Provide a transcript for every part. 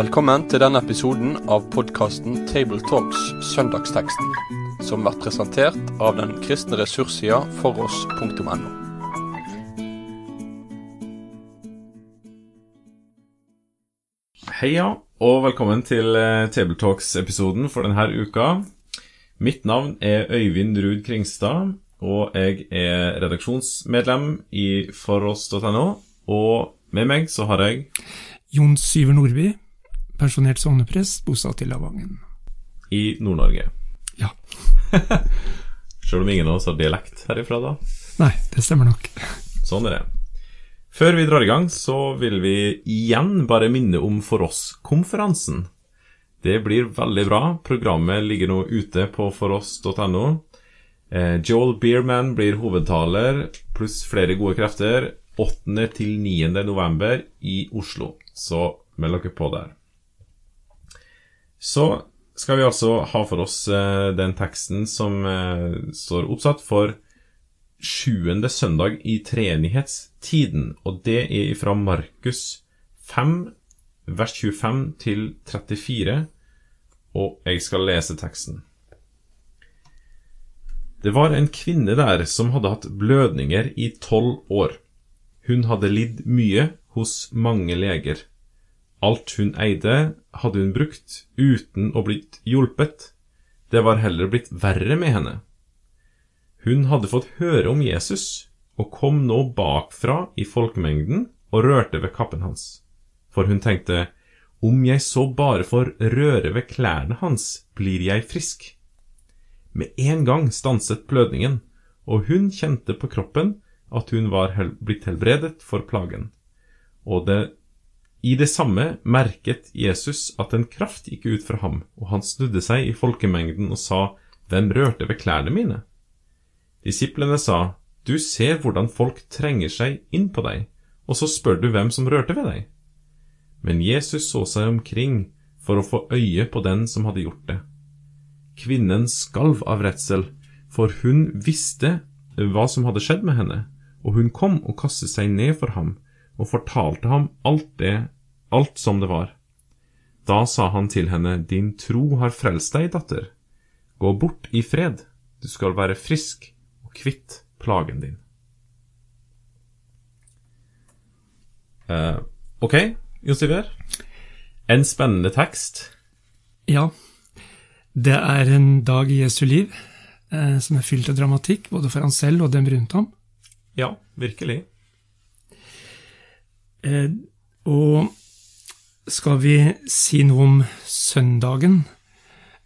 Velkommen til denne episoden av podkasten Tabletalks Søndagsteksten, som blir presentert av den kristne ressurssida foross.no. Heia, og velkommen til eh, Tabletalks-episoden for denne uka. Mitt navn er Øyvind Ruud Kringstad, og jeg er redaksjonsmedlem i foross.no. Og med meg så har jeg Jon Syver Nordby, pensjonert sogneprest, bosatt i Lavangen. i Nord-Norge. Ja. Selv om ingen av oss har dialekt herifra, da. Nei, det stemmer nok. Sånn er det. Før vi drar i gang, så vil vi igjen bare minne om For oss-konferansen. Det blir veldig bra. Programmet ligger nå ute på foross.no. Eh, Joel Beerman blir hovedtaler, pluss flere gode krefter. 8. til 9. november i Oslo. Så meld dere på der. Så skal vi altså ha for oss eh, den teksten som eh, står oppsatt for sjuende søndag i treenighetstiden, og det er fra Markus 5, vers 25 til 34, og jeg skal lese teksten. Det var en kvinne der som hadde hatt blødninger i tolv år. Hun hadde lidd mye hos mange leger. Alt hun eide, hadde hun brukt uten å blitt hjulpet. Det var heller blitt verre med henne. Hun hadde fått høre om Jesus og kom nå bakfra i folkemengden og rørte ved kappen hans. For hun tenkte, om jeg så bare får røre ved klærne hans, blir jeg frisk. Med en gang stanset blødningen, og hun kjente på kroppen at hun var blitt helbredet for plagen. Og det, i det samme merket Jesus at en kraft gikk ut fra ham, og han snudde seg i folkemengden og sa, Hvem rørte ved klærne mine? Disiplene sa, Du ser hvordan folk trenger seg inn på deg, og så spør du hvem som rørte ved deg. Men Jesus så seg omkring for å få øye på den som hadde gjort det. Kvinnen skalv av redsel, for hun visste hva som hadde skjedd med henne, og hun kom og kastet seg ned for ham og fortalte ham alt det, alt som det var. Da sa han til henne, Din tro har frelst deg, datter. Gå bort i fred, du skal være frisk og kvitt plagen din. Uh, ok, Jon Stiver. En spennende tekst. Ja, det er en dag i Jesu liv eh, som er fylt av dramatikk, både for han selv og dem rundt ham. Ja, virkelig. Eh, og skal vi si noe om søndagen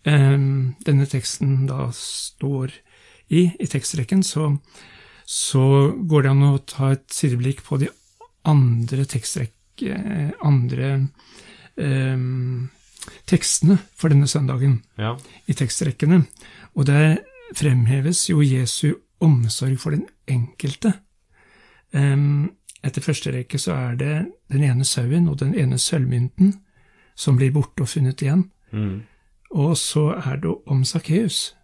eh, denne teksten da står i, i tekstrekken, så, så går det an å ta et sideblikk på de andre tekstrekk, eh, andre eh, tekstene for denne søndagen Ja. i tekstrekkene. Og der fremheves jo Jesu omsorg for den enkelte. Em, Etter første rekke så er det den ene sauen og den ene sølvmynten som blir borte og funnet igjen. Mm. Og så er det om Sakkeus,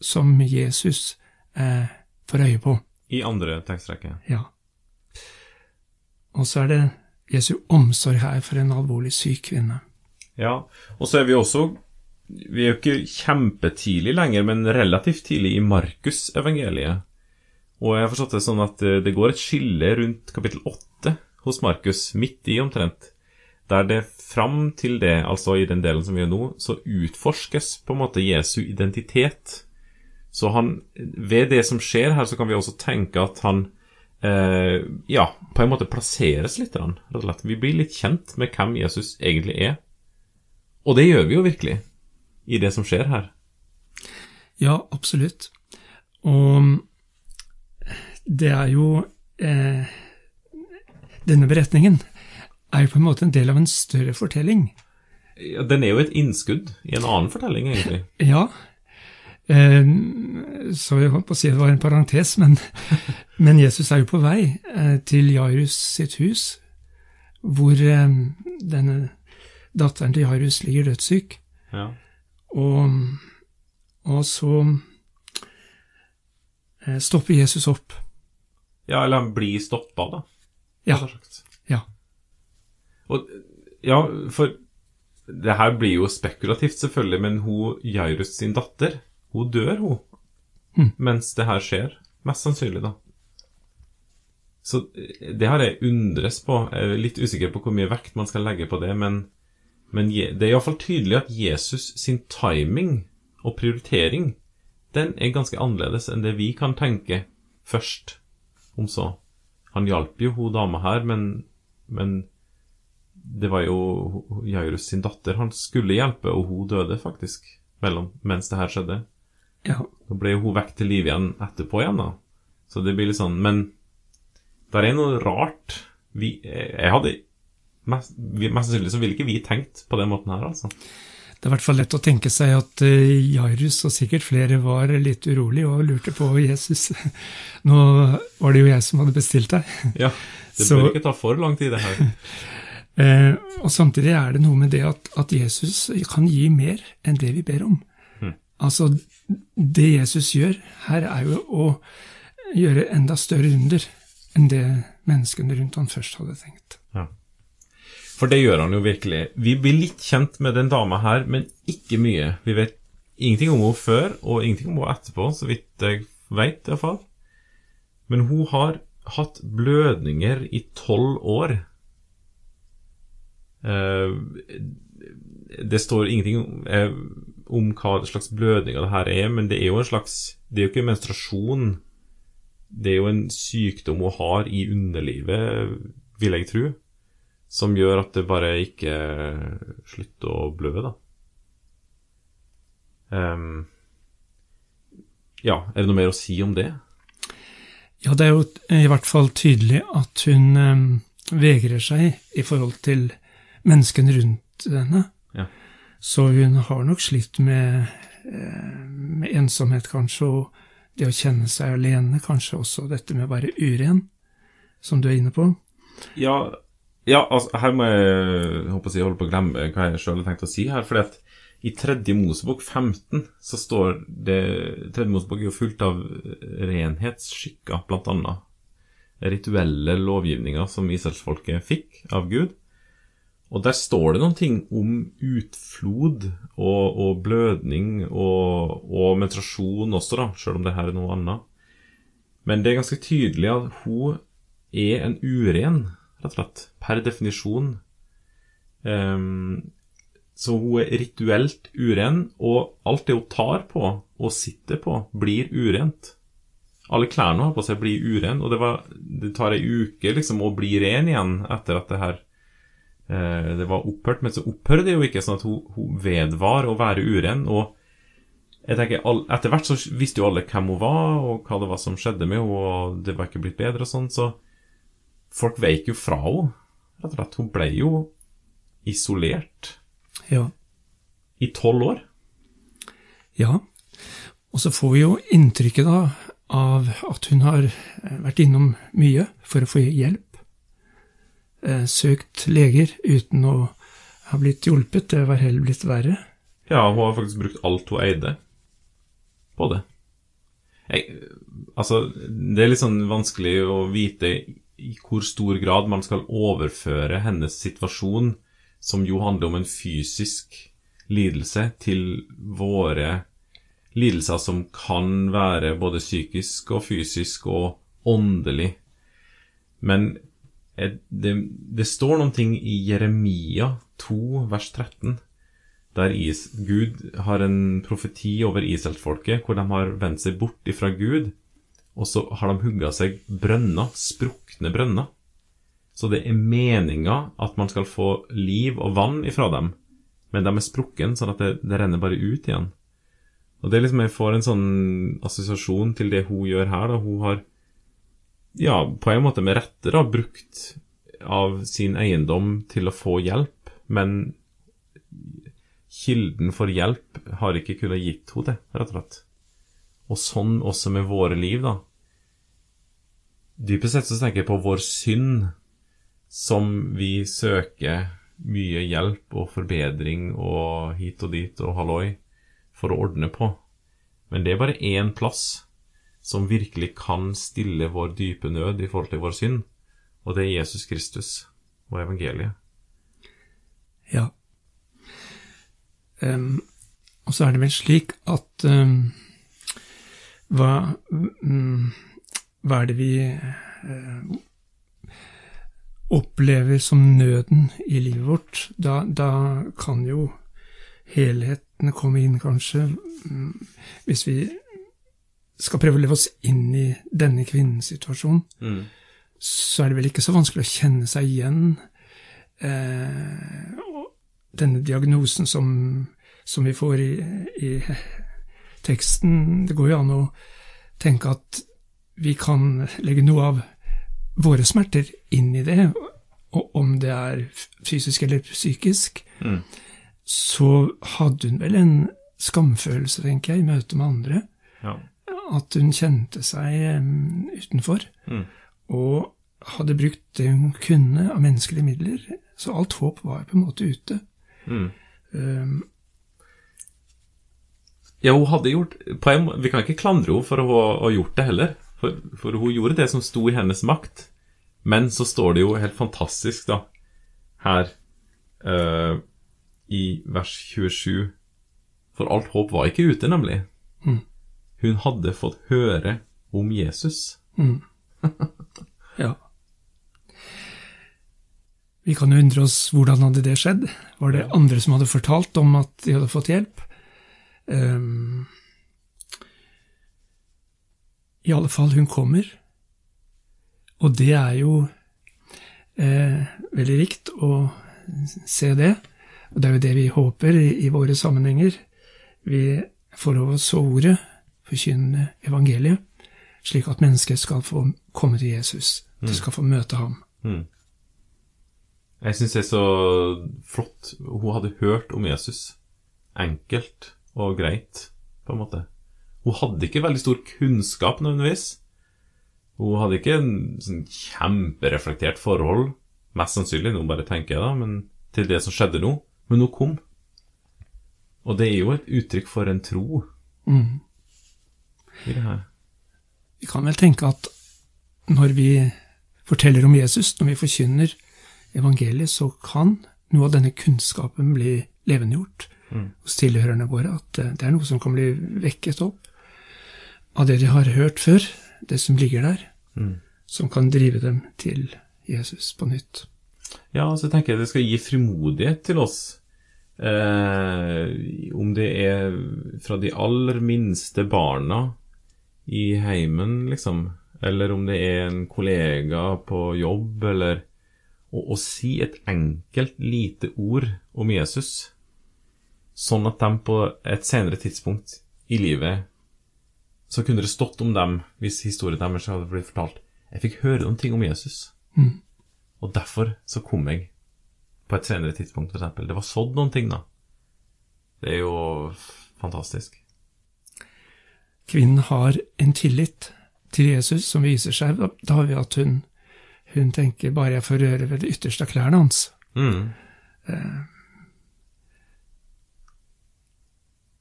som Jesus eh, får øye på. I andre tekstrekke. Ja. Og så er det Jesu omsorg her for en alvorlig syk kvinne. Ja, og så er vi også Vi er jo ikke kjempetidlig lenger, men relativt tidlig i Markus-evangeliet. Og jeg har forstått det sånn at eh, det går et skille rundt kapittel 8 hos Markus, midt i omtrent, der det fram til det, altså i den delen som vi gjør nå, så utforskes på en måte Jesu identitet. Så han, ved det som skjer her, så kan vi også tenke at han eh, ja, på en måte plasseres litt. Rett og slett. Vi blir litt kjent med hvem Jesus egentlig er. Og det gjør vi jo virkelig i det som skjer her. Ja, absolutt. Og det er jo eh, Denne beretningen er jo på en måte en del av en større fortelling. Ja, Den er jo et innskudd i en annen fortelling, egentlig. Ja. Eh, så jeg holdt på å si det var en parentes, men, men Jesus er jo på vei eh, til Jairus sitt hus, hvor eh, denne datteren til Jairus ligger dødssyk. Ja. Og, og så eh, stopper Jesus opp. Ja, eller han blir stoppa, da. Ja. Ja. Og, ja, for Det her blir jo spekulativt, selvfølgelig, men hun Jairus sin datter, hun dør, hun. Mm. Mens det her skjer. Mest sannsynlig, da. Så eh, det har jeg undres på. Jeg er litt usikker på hvor mye vekt man skal legge på det, men, men det er iallfall tydelig at Jesus sin timing og prioritering, den er ganske annerledes enn det vi kan tenke først, om så. Han hjalp jo hun dama her, men, men det var jo Jairus sin datter han skulle hjelpe, og hun døde faktisk mellom, mens det her skjedde. Ja. Da ble jo hun vekk til liv igjen etterpå igjen, da. Så det blir litt sånn Men der er noe rart. Vi, jeg hadde Mest, mest sannsynlig så ville ikke vi tenkt på den måten her, altså. Det er i hvert fall lett å tenke seg at eh, Jairus og sikkert flere var litt urolig og lurte på Jesus. Nå var det jo jeg som hadde bestilt deg. Ja, Det Så- bør ikke ta for lang tid, det her. Eh, og samtidig er det noe med det at, at Jesus kan gi mer enn det vi ber om. Mhm. Altså, det Jesus gjør her, er jo å gjøre enda større under enn det menneskene rundt han først hadde tenkt. For det gjør han jo virkelig. Vi blir litt kjent med den dama her, men ikke mye. Vi vet ingenting om henne før, og ingenting om henne etterpå, så vidt jeg veit iallfall. Men hun har hatt blødninger i tolv år. Eh, det står ingenting eh, om hva slags blødninger det her er, men det er jo en slags Det er jo ikke menstruasjon. Det er jo en sykdom hun har i underlivet, vil jeg tro, som gjør at det bare ikke slutter å blø, da. Um, ja, er det noe mer å si om det? Ja, det er jo i hvert fall tydelig at hun um, vegrer seg i forhold til menneskene rundt henne. Ja. Så hun har nok slitt med, eh, med ensomhet, kanskje, og det å kjenne seg alene, kanskje også dette med å være uren, som du er inne på. Ja, ja altså, her må jeg, jeg håper å si, holde på å glemme hva jeg sjøl har tenkt å si her. fordi at i tredje Mosebok 15 så står det Tredje Mosebok er jo fullt av renhetsskikker, annet. Rituelle lovgivninger som israelsfolket fikk av Gud. Og der står det noen ting om utflod og, og blødning og, og menstruasjon også, da, sjøl om det her er noe annet. Men det er ganske tydelig at hun er en uren, rett og slett, per definisjon. Um, så hun er rituelt uren, og alt det hun tar på og sitter på, blir urent. Alle klærne hun har på seg, blir urene, og det, var, det tar ei uke liksom å bli ren igjen etter at det her eh, det var opphørt. Men så opphører det jo ikke, sånn at hun, hun vedvar å være uren. og jeg tenker, all- Etter hvert så visste jo alle hvem hun var, og hva det var som skjedde med henne, og det var ikke blitt bedre og sånn, så folk veik jo fra henne. Rett og slett. Hun ble jo isolert Ja. i tolv år. Ja, og så får vi jo inntrykket da av at hun har eh, vært innom mye for å få hjelp. Eh, Søkt leger uten å ha blitt hjulpet, det var heller blitt verre. Ja, hun har faktisk brukt alt hun eide på det. Jeg, altså, det er litt sånn vanskelig å vite i hvor stor grad man skal overføre hennes situasjon, som jo handler om en fysisk lidelse, til våre lidelser som kan være både psykisk og fysisk og åndelig. Men eh, det, det står noen ting i Jeremia 2, vers 13, der Gud har en profeti over Israelsfolket, hvor de har vendt seg bort ifra Gud, og så har de hugga seg brønner, sprukne brønner. Så det er meninga at man skal få liv og vann ifra dem, men de er sprukken, sånn at det, det renner bare ut igjen. Og det er liksom, Jeg får en sånn assosiasjon til det hun gjør her. da, Hun har, ja, på en måte med rette, da, brukt av sin eiendom til å få hjelp, men kilden for hjelp har ikke kunnet gitt henne det, rett og slett. Og sånn også med våre liv, da. Dypest sett så tenker jeg på vår synd, som vi søker mye hjelp og forbedring og hit og dit og halloi for å ordne på. Men det er bare én plass som virkelig kan stille vår dype nød i forhold til vår synd, og det er Jesus Kristus og evangeliet. Ja. Um, og så er det vel slik at um, hva, um, hva er det vi uh, opplever som nøden i livet vårt? Da, da kan jo helheten komme inn, kanskje, hvis vi skal prøve å leve oss inn i denne kvinnens situasjon, Mm. så er det vel ikke så vanskelig å kjenne seg igjen eh, denne diagnosen som, som vi får i, i teksten. Det går jo an å tenke at vi kan legge noe av våre smerter inn i det, og om det er fysisk eller psykisk. Mm. Så hadde hun vel en skamfølelse, tenker jeg, i møte med andre Ja. at hun kjente seg um, utenfor, Mm. og hadde brukt det hun kunne av menneskelige midler. Så alt håp var på en måte ute. Mm. Um, Ja, hun hadde gjort en, Vi kan ikke klandre henne for å ha, ha gjort det heller. For, for hun gjorde det som sto i hennes makt. Men så står det jo helt fantastisk, da, her uh, i vers 27 For alt håp var ikke ute, nemlig. Mm. Hun hadde fått høre om Jesus. mm. ja. Vi kan jo undre oss hvordan hadde det skjedd. Var det andre som hadde fortalt om at de hadde fått hjelp? Um, I alle fall, hun kommer. Og det er jo eh, veldig rikt å se det. Og det er jo det vi håper i, i våre sammenhenger. Vi får lov å så ordet, forkynne evangeliet, slik at mennesket skal få komme til Jesus. De skal få møte ham. Mm. Jeg syns det er så flott. Hun hadde hørt om Jesus. Enkelt og greit, på en måte. Hun hadde ikke veldig stor kunnskap nødvendigvis. Hun hadde ikke en sånn kjempereflektert forhold, mest sannsynlig, nå bare tenker jeg da, men til det som skjedde nå. Men hun kom. Og det er jo et uttrykk for en tro Mm. i det her. Vi kan vel tenke at når vi forteller om Jesus, når vi forkynner evangeliet, så kan noe av denne kunnskapen bli levendegjort Mm. hos tilhørerne våre. At eh, det er noe som kan bli vekket opp av det de har hørt før, det som ligger der, Mm. som kan drive dem til Jesus på nytt. Ja, så tenker jeg det skal gi frimodighet til oss. Eh, om det er fra de aller minste barna i heimen, liksom, eller om det er en kollega på jobb, eller å, å si et enkelt, lite ord om Jesus, sånn at de på et senere tidspunkt i livet så kunne det stått om dem hvis historien deres hadde blitt fortalt. Jeg fikk høre noen ting om Jesus. Mm. Og derfor så kom jeg på et senere tidspunkt, f.eks. Det var sådd noen ting, da. Det er jo fantastisk. Kvinnen har en tillit til Jesus som viser seg da ved at hun, hun tenker bare jeg får røre ved det ytterste av klærne hans. Mm.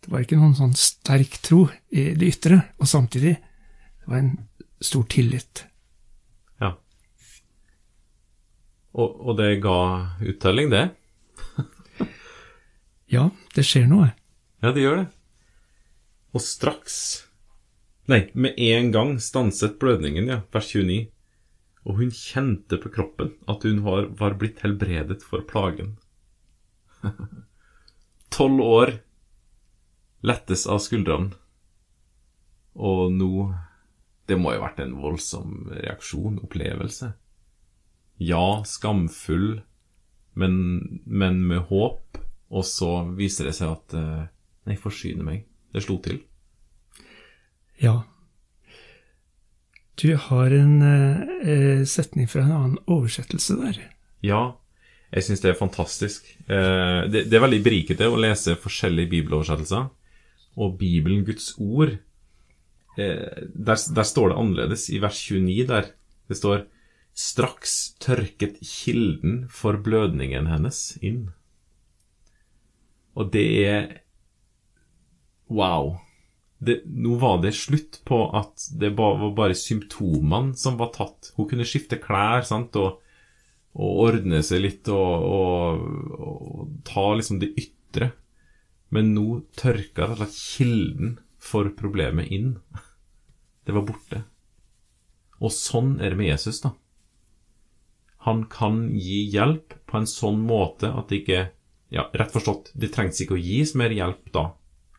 Det var ikke noen sånn sterk tro i det ytre, og samtidig det var en stor tillit. Ja. Og, og det ga uttelling, det? Ja, det skjer noe. Ja, det gjør det. Og straks Nei, med en gang stanset blødningen, ja, vers 29. Og hun kjente på kroppen at hun var, var blitt helbredet for plagen. Tolv år lettes av skuldrene. Og nå Det må jo ha vært en voldsom reaksjon, opplevelse. Ja, skamfull, men, men med håp. Og så viser det seg at eh, Nei, forsyne meg. Det slo til. Ja. Du har en eh, setning fra en annen oversettelse der. Ja, jeg syns det er fantastisk. Eh, det, det er veldig berikende å lese forskjellige bibeloversettelser. Og Bibelen, Guds ord, eh, der, der står det annerledes i vers 29 der. Det står Straks tørket kilden for blødningen hennes inn. Og det er Wow. Det, nå var det slutt på at det var bare symptomene som var tatt. Hun kunne skifte klær sant, og, og ordne seg litt og, og, og ta liksom det ytre. Men nå tørka kilden for problemet inn. Det var borte. Og sånn er det med Jesus, da. Han kan gi hjelp på en sånn måte at det ikke Ja, rett forstått, det trengs ikke å gis mer hjelp da.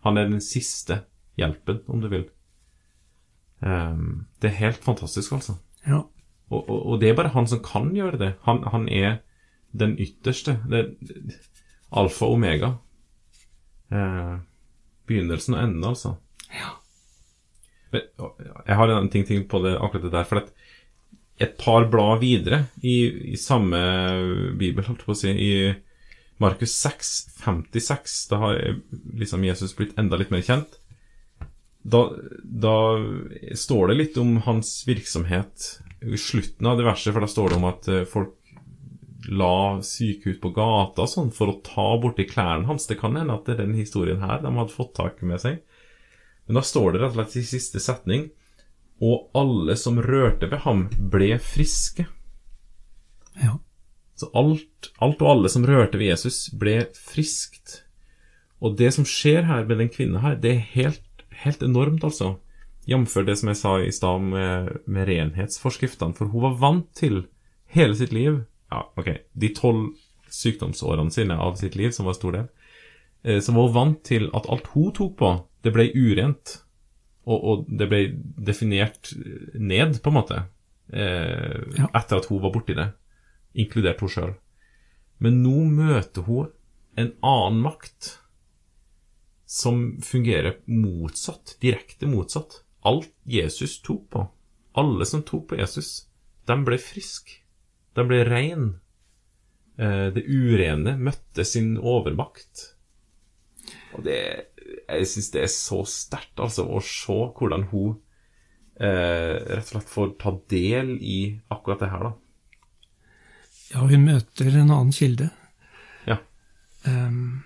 Han er den siste hjelpen, om du vil. Um, det er helt fantastisk, altså. Ja. Og, og, og det er bare han som kan gjøre det. Han, han er den ytterste. Det alfa og omega. Eh, begynnelsen og enden, altså. Ja. Men, Jeg har en ting, ting på det, akkurat det der. For at et par blad videre i, i samme bibel, holdt jeg på å si, i Markus 6, 56, da har liksom Jesus blitt enda litt mer kjent. Da, da står det litt om hans virksomhet i slutten av det verset, for da står det om at eh, folk la syke ut på gata sånn for å ta borti klærne hans. Det kan hende at det er den historien her de hadde fått tak med seg. Men da står det rett og slett i siste setning Og alle som rørte ved ham, ble friske. ja. Så alt, alt og alle som rørte ved Jesus, ble friskt. Og det som skjer her med den kvinnen her, det er helt, helt enormt, altså. Jf. det som jeg sa i stad med, med renhetsforskriftene. For hun var vant til hele sitt liv Ja, ok, de tolv sykdomsårene sine av sitt liv, som var stor del, eh, som var vant til at alt hun tok på, det ble urent. Og, og det ble definert ned, på en måte, eh, Ja. etter at hun var borti det, inkludert hun sjøl. Men nå møter hun en annen makt som fungerer motsatt, direkte motsatt. Alt Jesus tok på, alle som tok på Jesus, de ble friske. De ble rein. Eh, Det urene møtte sin overmakt. Og det Jeg syns det er så sterkt, altså, å se hvordan hun eh, rett og slett får ta del i akkurat det her, da. ja, hun møter en annen kilde. Ja. Um,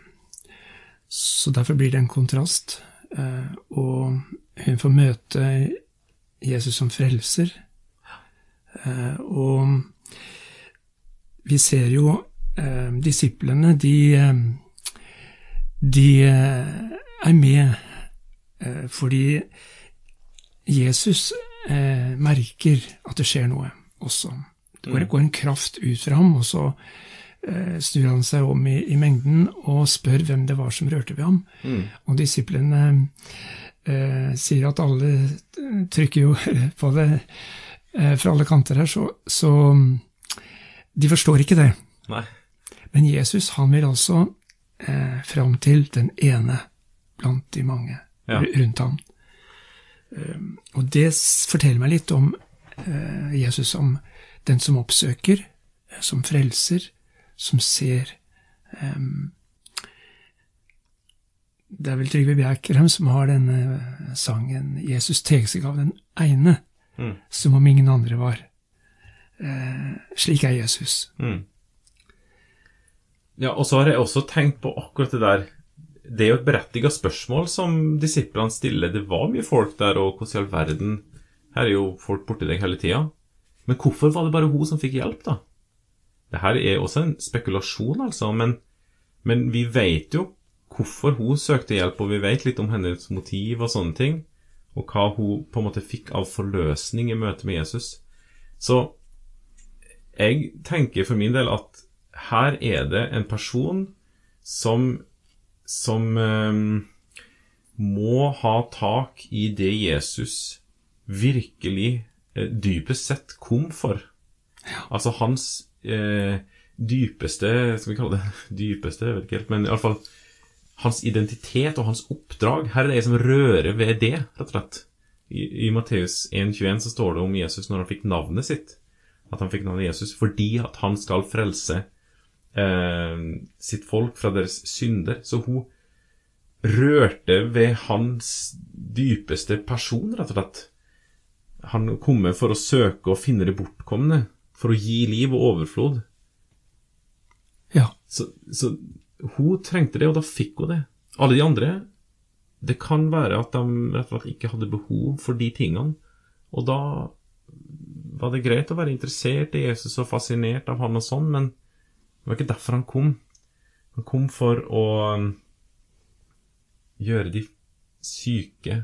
så derfor blir det en kontrast. Uh, og hun får møte Jesus som frelser. Uh, og vi ser jo eh, disiplene, de, eh, de eh, er med eh, fordi Jesus eh, merker at det skjer noe også. Det går, går en kraft ut fra ham, og så snur han seg om i, i mengden og spør hvem det var som rørte ved ham. Og disiplene eh, sier at alle trykker jo på det eh, fra alle kanter her, så, så mm, de forstår ikke det. Nei. Men Jesus han vil altså eh, fram til den ene blant de mange Ja. rundt ham. Um, og det forteller meg litt om eh, Jesus som den som oppsøker, eh, som frelser, som ser em, Det er vel Trygve Bjerkrem som har denne sangen 'Jesus teg seg av den ene', Mm. som om ingen andre var. Eh, slik er Jesus. Mm. Ja, og så har jeg også tenkt på akkurat det der Det er jo et berettiget spørsmål som disiplene stiller. Det var mye folk der, og hvordan i all verden Her er jo folk borti deg hele tida. Men hvorfor var det bare hun som fikk hjelp, da? Det her er også en spekulasjon, altså, men, men vi vet jo hvorfor hun søkte hjelp, og vi vet litt om hennes motiv og sånne ting, og hva hun på en måte fikk av forløsning i møte med Jesus. Så jeg tenker for min del at her er det en person som som eh, må ha tak i det Jesus virkelig eh, dypest sett kom for. Altså hans eh, dypeste Skal vi kalle det dypeste, jeg vet ikke helt, men iallfall hans identitet og hans oppdrag. Her er det ei som rører ved det, rett og slett. I, i Matteus 1,21 så står det om Jesus når han fikk navnet sitt. At han fikk navnet Jesus fordi at han skal frelse eh, sitt folk fra deres synder. Så hun rørte ved hans dypeste person, rett og slett. Han kom med for å søke og finne det bortkomne, for å gi liv og overflod. Ja. Så, så hun trengte det, og da fikk hun det. Alle de andre Det kan være at de rett og slett ikke hadde behov for de tingene. Og da var det greit å være interessert i Jesus og fascinert av han og sånn, men det var ikke derfor han kom. Han kom for å gjøre de syke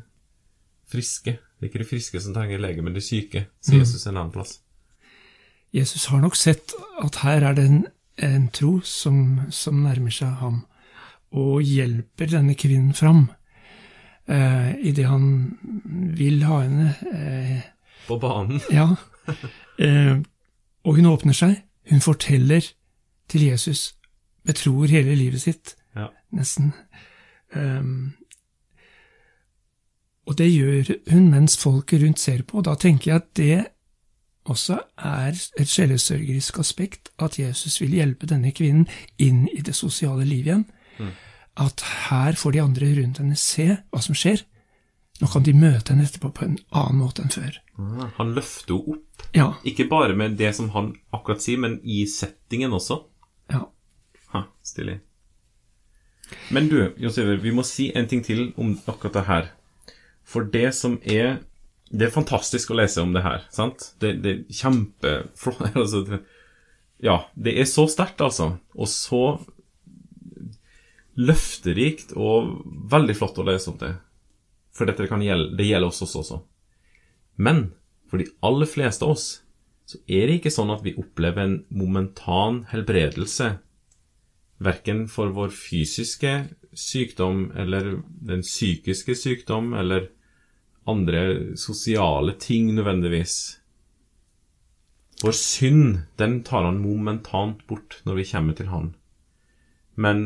friske. Det er ikke de friske som trenger lege, men de syke, sier Jesus en annen plass. Jesus har nok sett at her er det en, en tro som, som nærmer seg ham, og hjelper denne kvinnen fram eh, idet han vil ha henne eh, På banen. Ja. Eh, og hun åpner seg. Hun forteller til Jesus, betror hele livet sitt, Ja. nesten. Um, og det gjør hun mens folket rundt ser på, og da tenker jeg at det også er et sjelesørgerisk aspekt, at Jesus vil hjelpe denne kvinnen inn i det sosiale livet igjen. At her får de andre rundt henne se hva som skjer. Nå kan de møte henne etterpå på en annen måte enn før. Ah, Han løfter henne opp. Ja, Ikke bare med det som han akkurat sier, men i settingen også. ja. Ha, stilig. Men du, Josef, vi må si en ting til om akkurat det her. For det som er Det er fantastisk å lese om det her, sant? Det, det er kjempeflott altså, Ja, det er så sterkt, altså. Og så løfterikt og veldig flott å lese om det. For dette kan gjelde, det gjelder oss også. også. Men for de aller fleste av oss så er det ikke sånn at vi opplever en momentan helbredelse verken for vår fysiske sykdom eller den psykiske sykdom eller andre sosiale ting nødvendigvis. Vår synd, den tar han momentant bort når vi kommer til han. Men,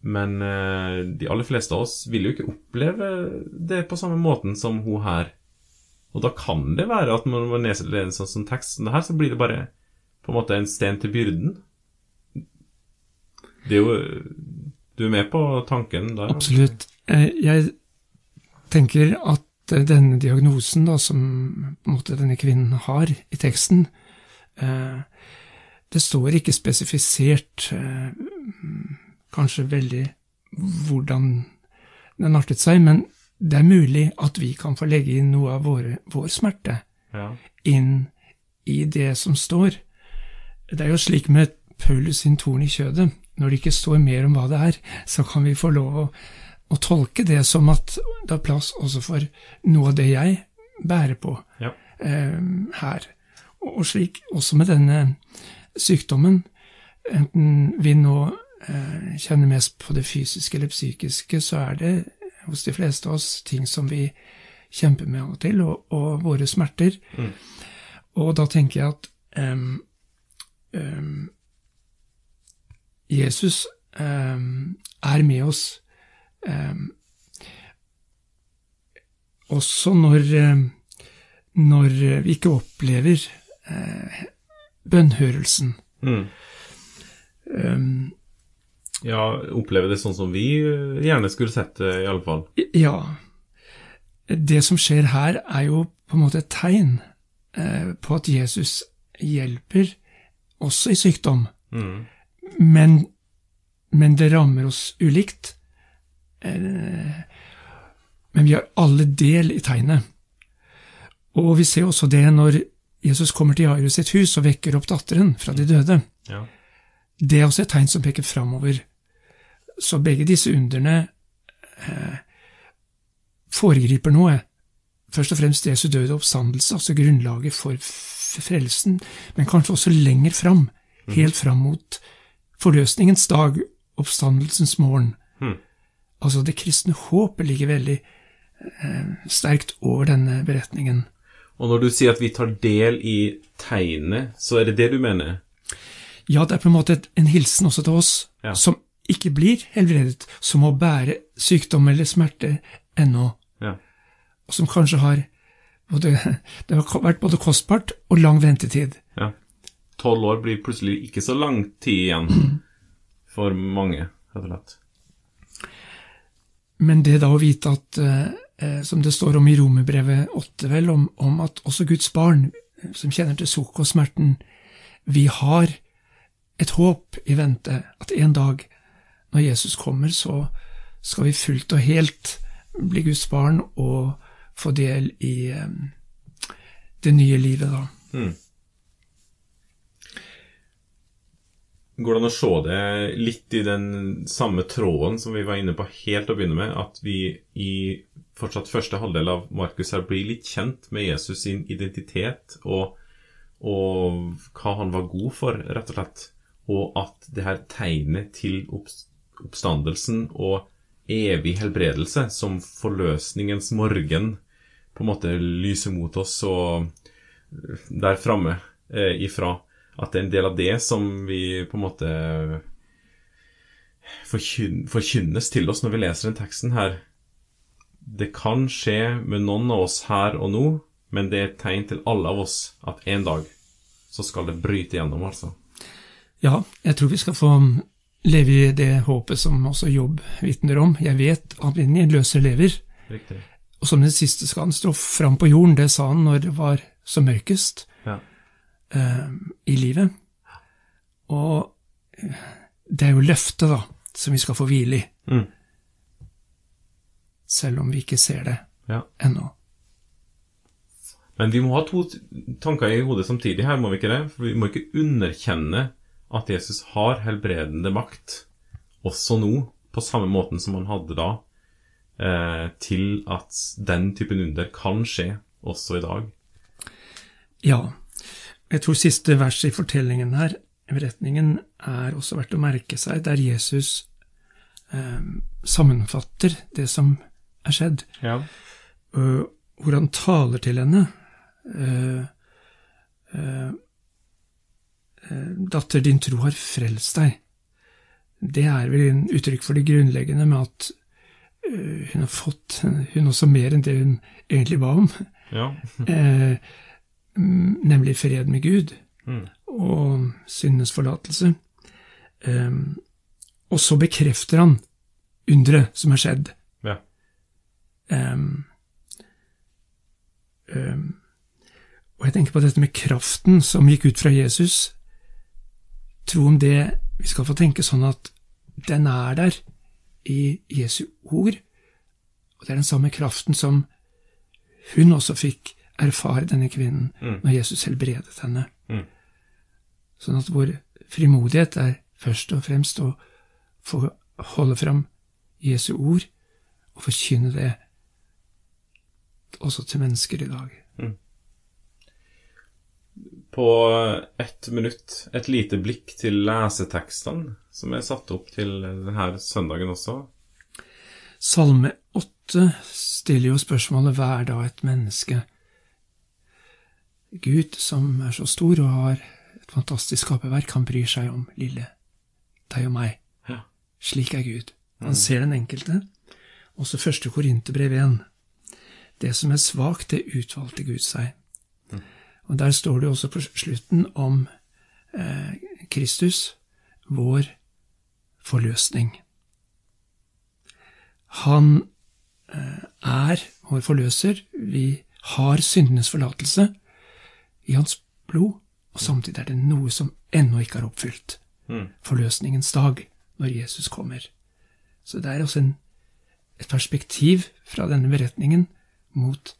men eh, de aller fleste av oss vil jo ikke oppleve det på samme måten som hun her. Og da kan det være at når man leser en sånn som tekst som det her, så blir det bare på en måte en sten til byrden. Det er jo Du er med på tanken der? Absolutt. Eh, Jeg tenker at eh, denne diagnosen da, som på en måte denne kvinnen har i teksten, eh, det står ikke spesifisert kanskje veldig hvordan den artet seg, men det er mulig at vi kan få legge inn noe av våre, vår smerte Ja. inn i det som står. Det er jo slik med Paulus sin torn i kjødet. Når det ikke står mer om hva det er, så kan vi få lov å, å tolke det som at det er plass også for noe av det jeg bærer på Ja. eh, her. Og, og slik også med denne sykdommen, enten vi nå eh, kjenner mest på det fysiske eller psykiske, så er det hos de fleste av oss ting som vi kjemper med av og til, og, og våre smerter. Og da tenker jeg at um, um, Jesus um, er med oss også når, når vi ikke opplever uh, bønnhørelsen. Mm. Ja, oppleve det sånn som vi eh, gjerne skulle sett det, i alle fall. Ja. Det som skjer her, er jo på en måte et tegn eh, på at Jesus hjelper også i sykdom. Mm. Men, men det rammer oss ulikt. Eh, men vi har alle del i tegnet. Og vi ser også det når Jesus kommer til Jairus sitt hus og vekker opp datteren fra de døde. Ja. Det er også et tegn som peker framover. Så begge disse underne eh, foregriper noe. Først og fremst Jesu døde oppstandelse, altså grunnlaget for frelsen, men kanskje også lenger fram, helt fram mot forløsningens dag, oppstandelsens morgen. Mhm. Altså det kristne håpet ligger veldig eh, sterkt over denne beretningen. Og når du sier at vi tar del i tegnet, så er det det du mener? Ja, det er på en måte et, en hilsen også til oss, Ja. som ikke blir helbredet, som må bære sykdom eller smerte ennå, Ja. og som kanskje har både, Det har vært både kostbart og lang ventetid. ja. Tolv år blir plutselig ikke så lang tid igjen for mange, rett og slett. Men det da å vite at, eh, eh, som det står om i Romerbrevet 8, vel, om, om at også Guds barn, eh, som kjenner til sukk og smerten, vi har et håp i vente, at en dag, når Jesus kommer, så skal vi fullt og helt bli Guds barn og få del i eh, det nye livet, da. Mm. går det an å se det litt i den samme tråden som vi var inne på helt å begynne med, at vi i fortsatt første halvdel av Markus her blir litt kjent med Jesus sin identitet og, og hva han var god for, rett og slett. Og at det her tegnet til oppstandelsen og evig helbredelse, som forløsningens morgen på en måte lyser mot oss og der framme eh, ifra at det er en del av det som vi på en måte forkynnes til oss når vi leser den teksten her. Det kan skje med noen av oss her og nå, men det er et tegn til alle av oss at en dag så skal det bryte gjennom, altså. Ja, jeg tror vi skal få leve i det håpet som også Jobb vitner om. Jeg vet at min løser lever. Riktig. Og som den siste skal han stå fram på jorden. Det sa han når det var som mørkest eh, i livet. Og eh, det er jo løftet, da, som vi skal få hvile i. Mm. Selv om vi ikke ser det Ja. ennå. Men vi må ha to tanker i hodet samtidig her, må vi ikke det? For vi må ikke underkjenne at Jesus har helbredende makt, også nå, på samme måten som han hadde da, eh, til at den typen under kan skje også i dag. Ja. Jeg tror siste vers i fortellingen her, beretningen, er også verdt å merke seg, der Jesus eh, sammenfatter det som er skjedd, Ja. uh, hvor han taler til henne. Uh, øh, Datter, din tro har frelst deg. Det er vel en uttrykk for det grunnleggende med at øh, hun har fått hun også mer enn det hun egentlig ba om, Ja. eh, mm, nemlig fred med Gud Mm. og syndenes forlatelse. Eh, og så bekrefter han underet som er skjedd. ja. Um, um, og jeg tenker på dette med kraften som gikk ut fra Jesus. Tro om det Vi skal få tenke sånn at den er der i Jesu ord. Og det er den samme kraften som hun også fikk erfare, denne kvinnen, Mm. når Jesus helbredet henne. Mm. Sånn at vår frimodighet er først og fremst å få holde fram Jesu ord og forkynne det også til mennesker i dag. På ett minutt et lite blikk til lesetekstene som er satt opp til denne søndagen også. Salme åtte stiller jo spørsmålet hva er da et menneske? Gud, som er så stor og har et fantastisk skaperverk, han bryr seg om lille deg og meg. Ja. Slik er Gud. Han ser den enkelte. Også første Korinterbrev 1. Det som er svakt, det utvalgte Gud seg. Og der står det også på slutten om eh, Kristus, vår forløsning. Han eh, er vår forløser. Vi har syndenes forlatelse i hans blod, og samtidig er det noe som ennå ikke er oppfylt. Mm. Forløsningens dag, når Jesus kommer. Så det er også en, et perspektiv fra denne beretningen mot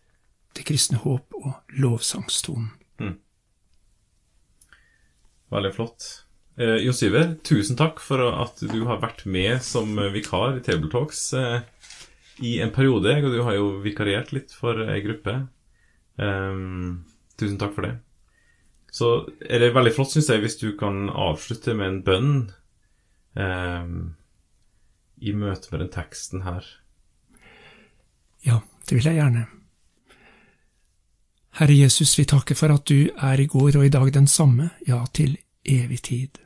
det kristne håp og lovsangstonen. Veldig flott. Eh, Jon Syver, tusen takk for at du har vært med som vikar i Tabletalks eh, i en periode. Og du har jo vikariert litt for ei gruppe. Eh, tusen takk for det. Så er det veldig flott, syns jeg, hvis du kan avslutte med en bønn eh, i møte med den teksten her. Ja, det vil jeg gjerne. Herre Jesus, vi takker for at du er i går og i dag den samme, ja, til evig tid.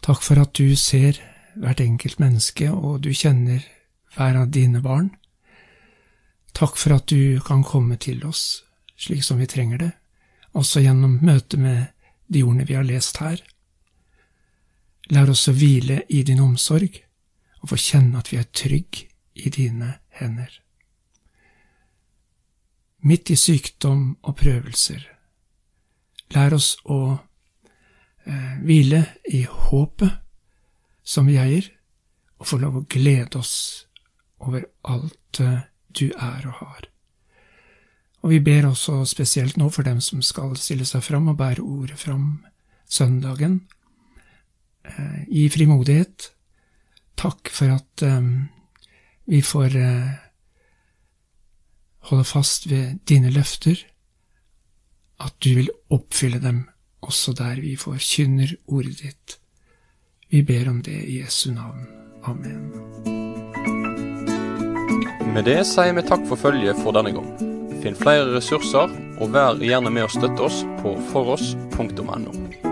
Takk for at du ser hvert enkelt menneske, og du kjenner hver av dine barn. Takk for at du kan komme til oss slik som vi trenger det, også gjennom møtet med de ordene vi har lest her. Lær oss å hvile i din omsorg, og få kjenne at vi er trygg i dine hender. Midt i sykdom og prøvelser, lær oss å eh, hvile i håpet som vi eier, og få lov å glede oss over alt eh, du er og har. Og vi ber også spesielt nå for dem som skal stille seg fram og bære ordet fram søndagen eh, gi frimodighet. Takk for at eh, vi får eh, holde fast ved dine løfter, at du vil oppfylle dem også der vi forkynner ordet ditt. Vi ber om det i Jesu navn. Amen. Med det sier vi takk for følget for denne gang. Finn flere ressurser, og vær gjerne med å støtte oss på foross.no.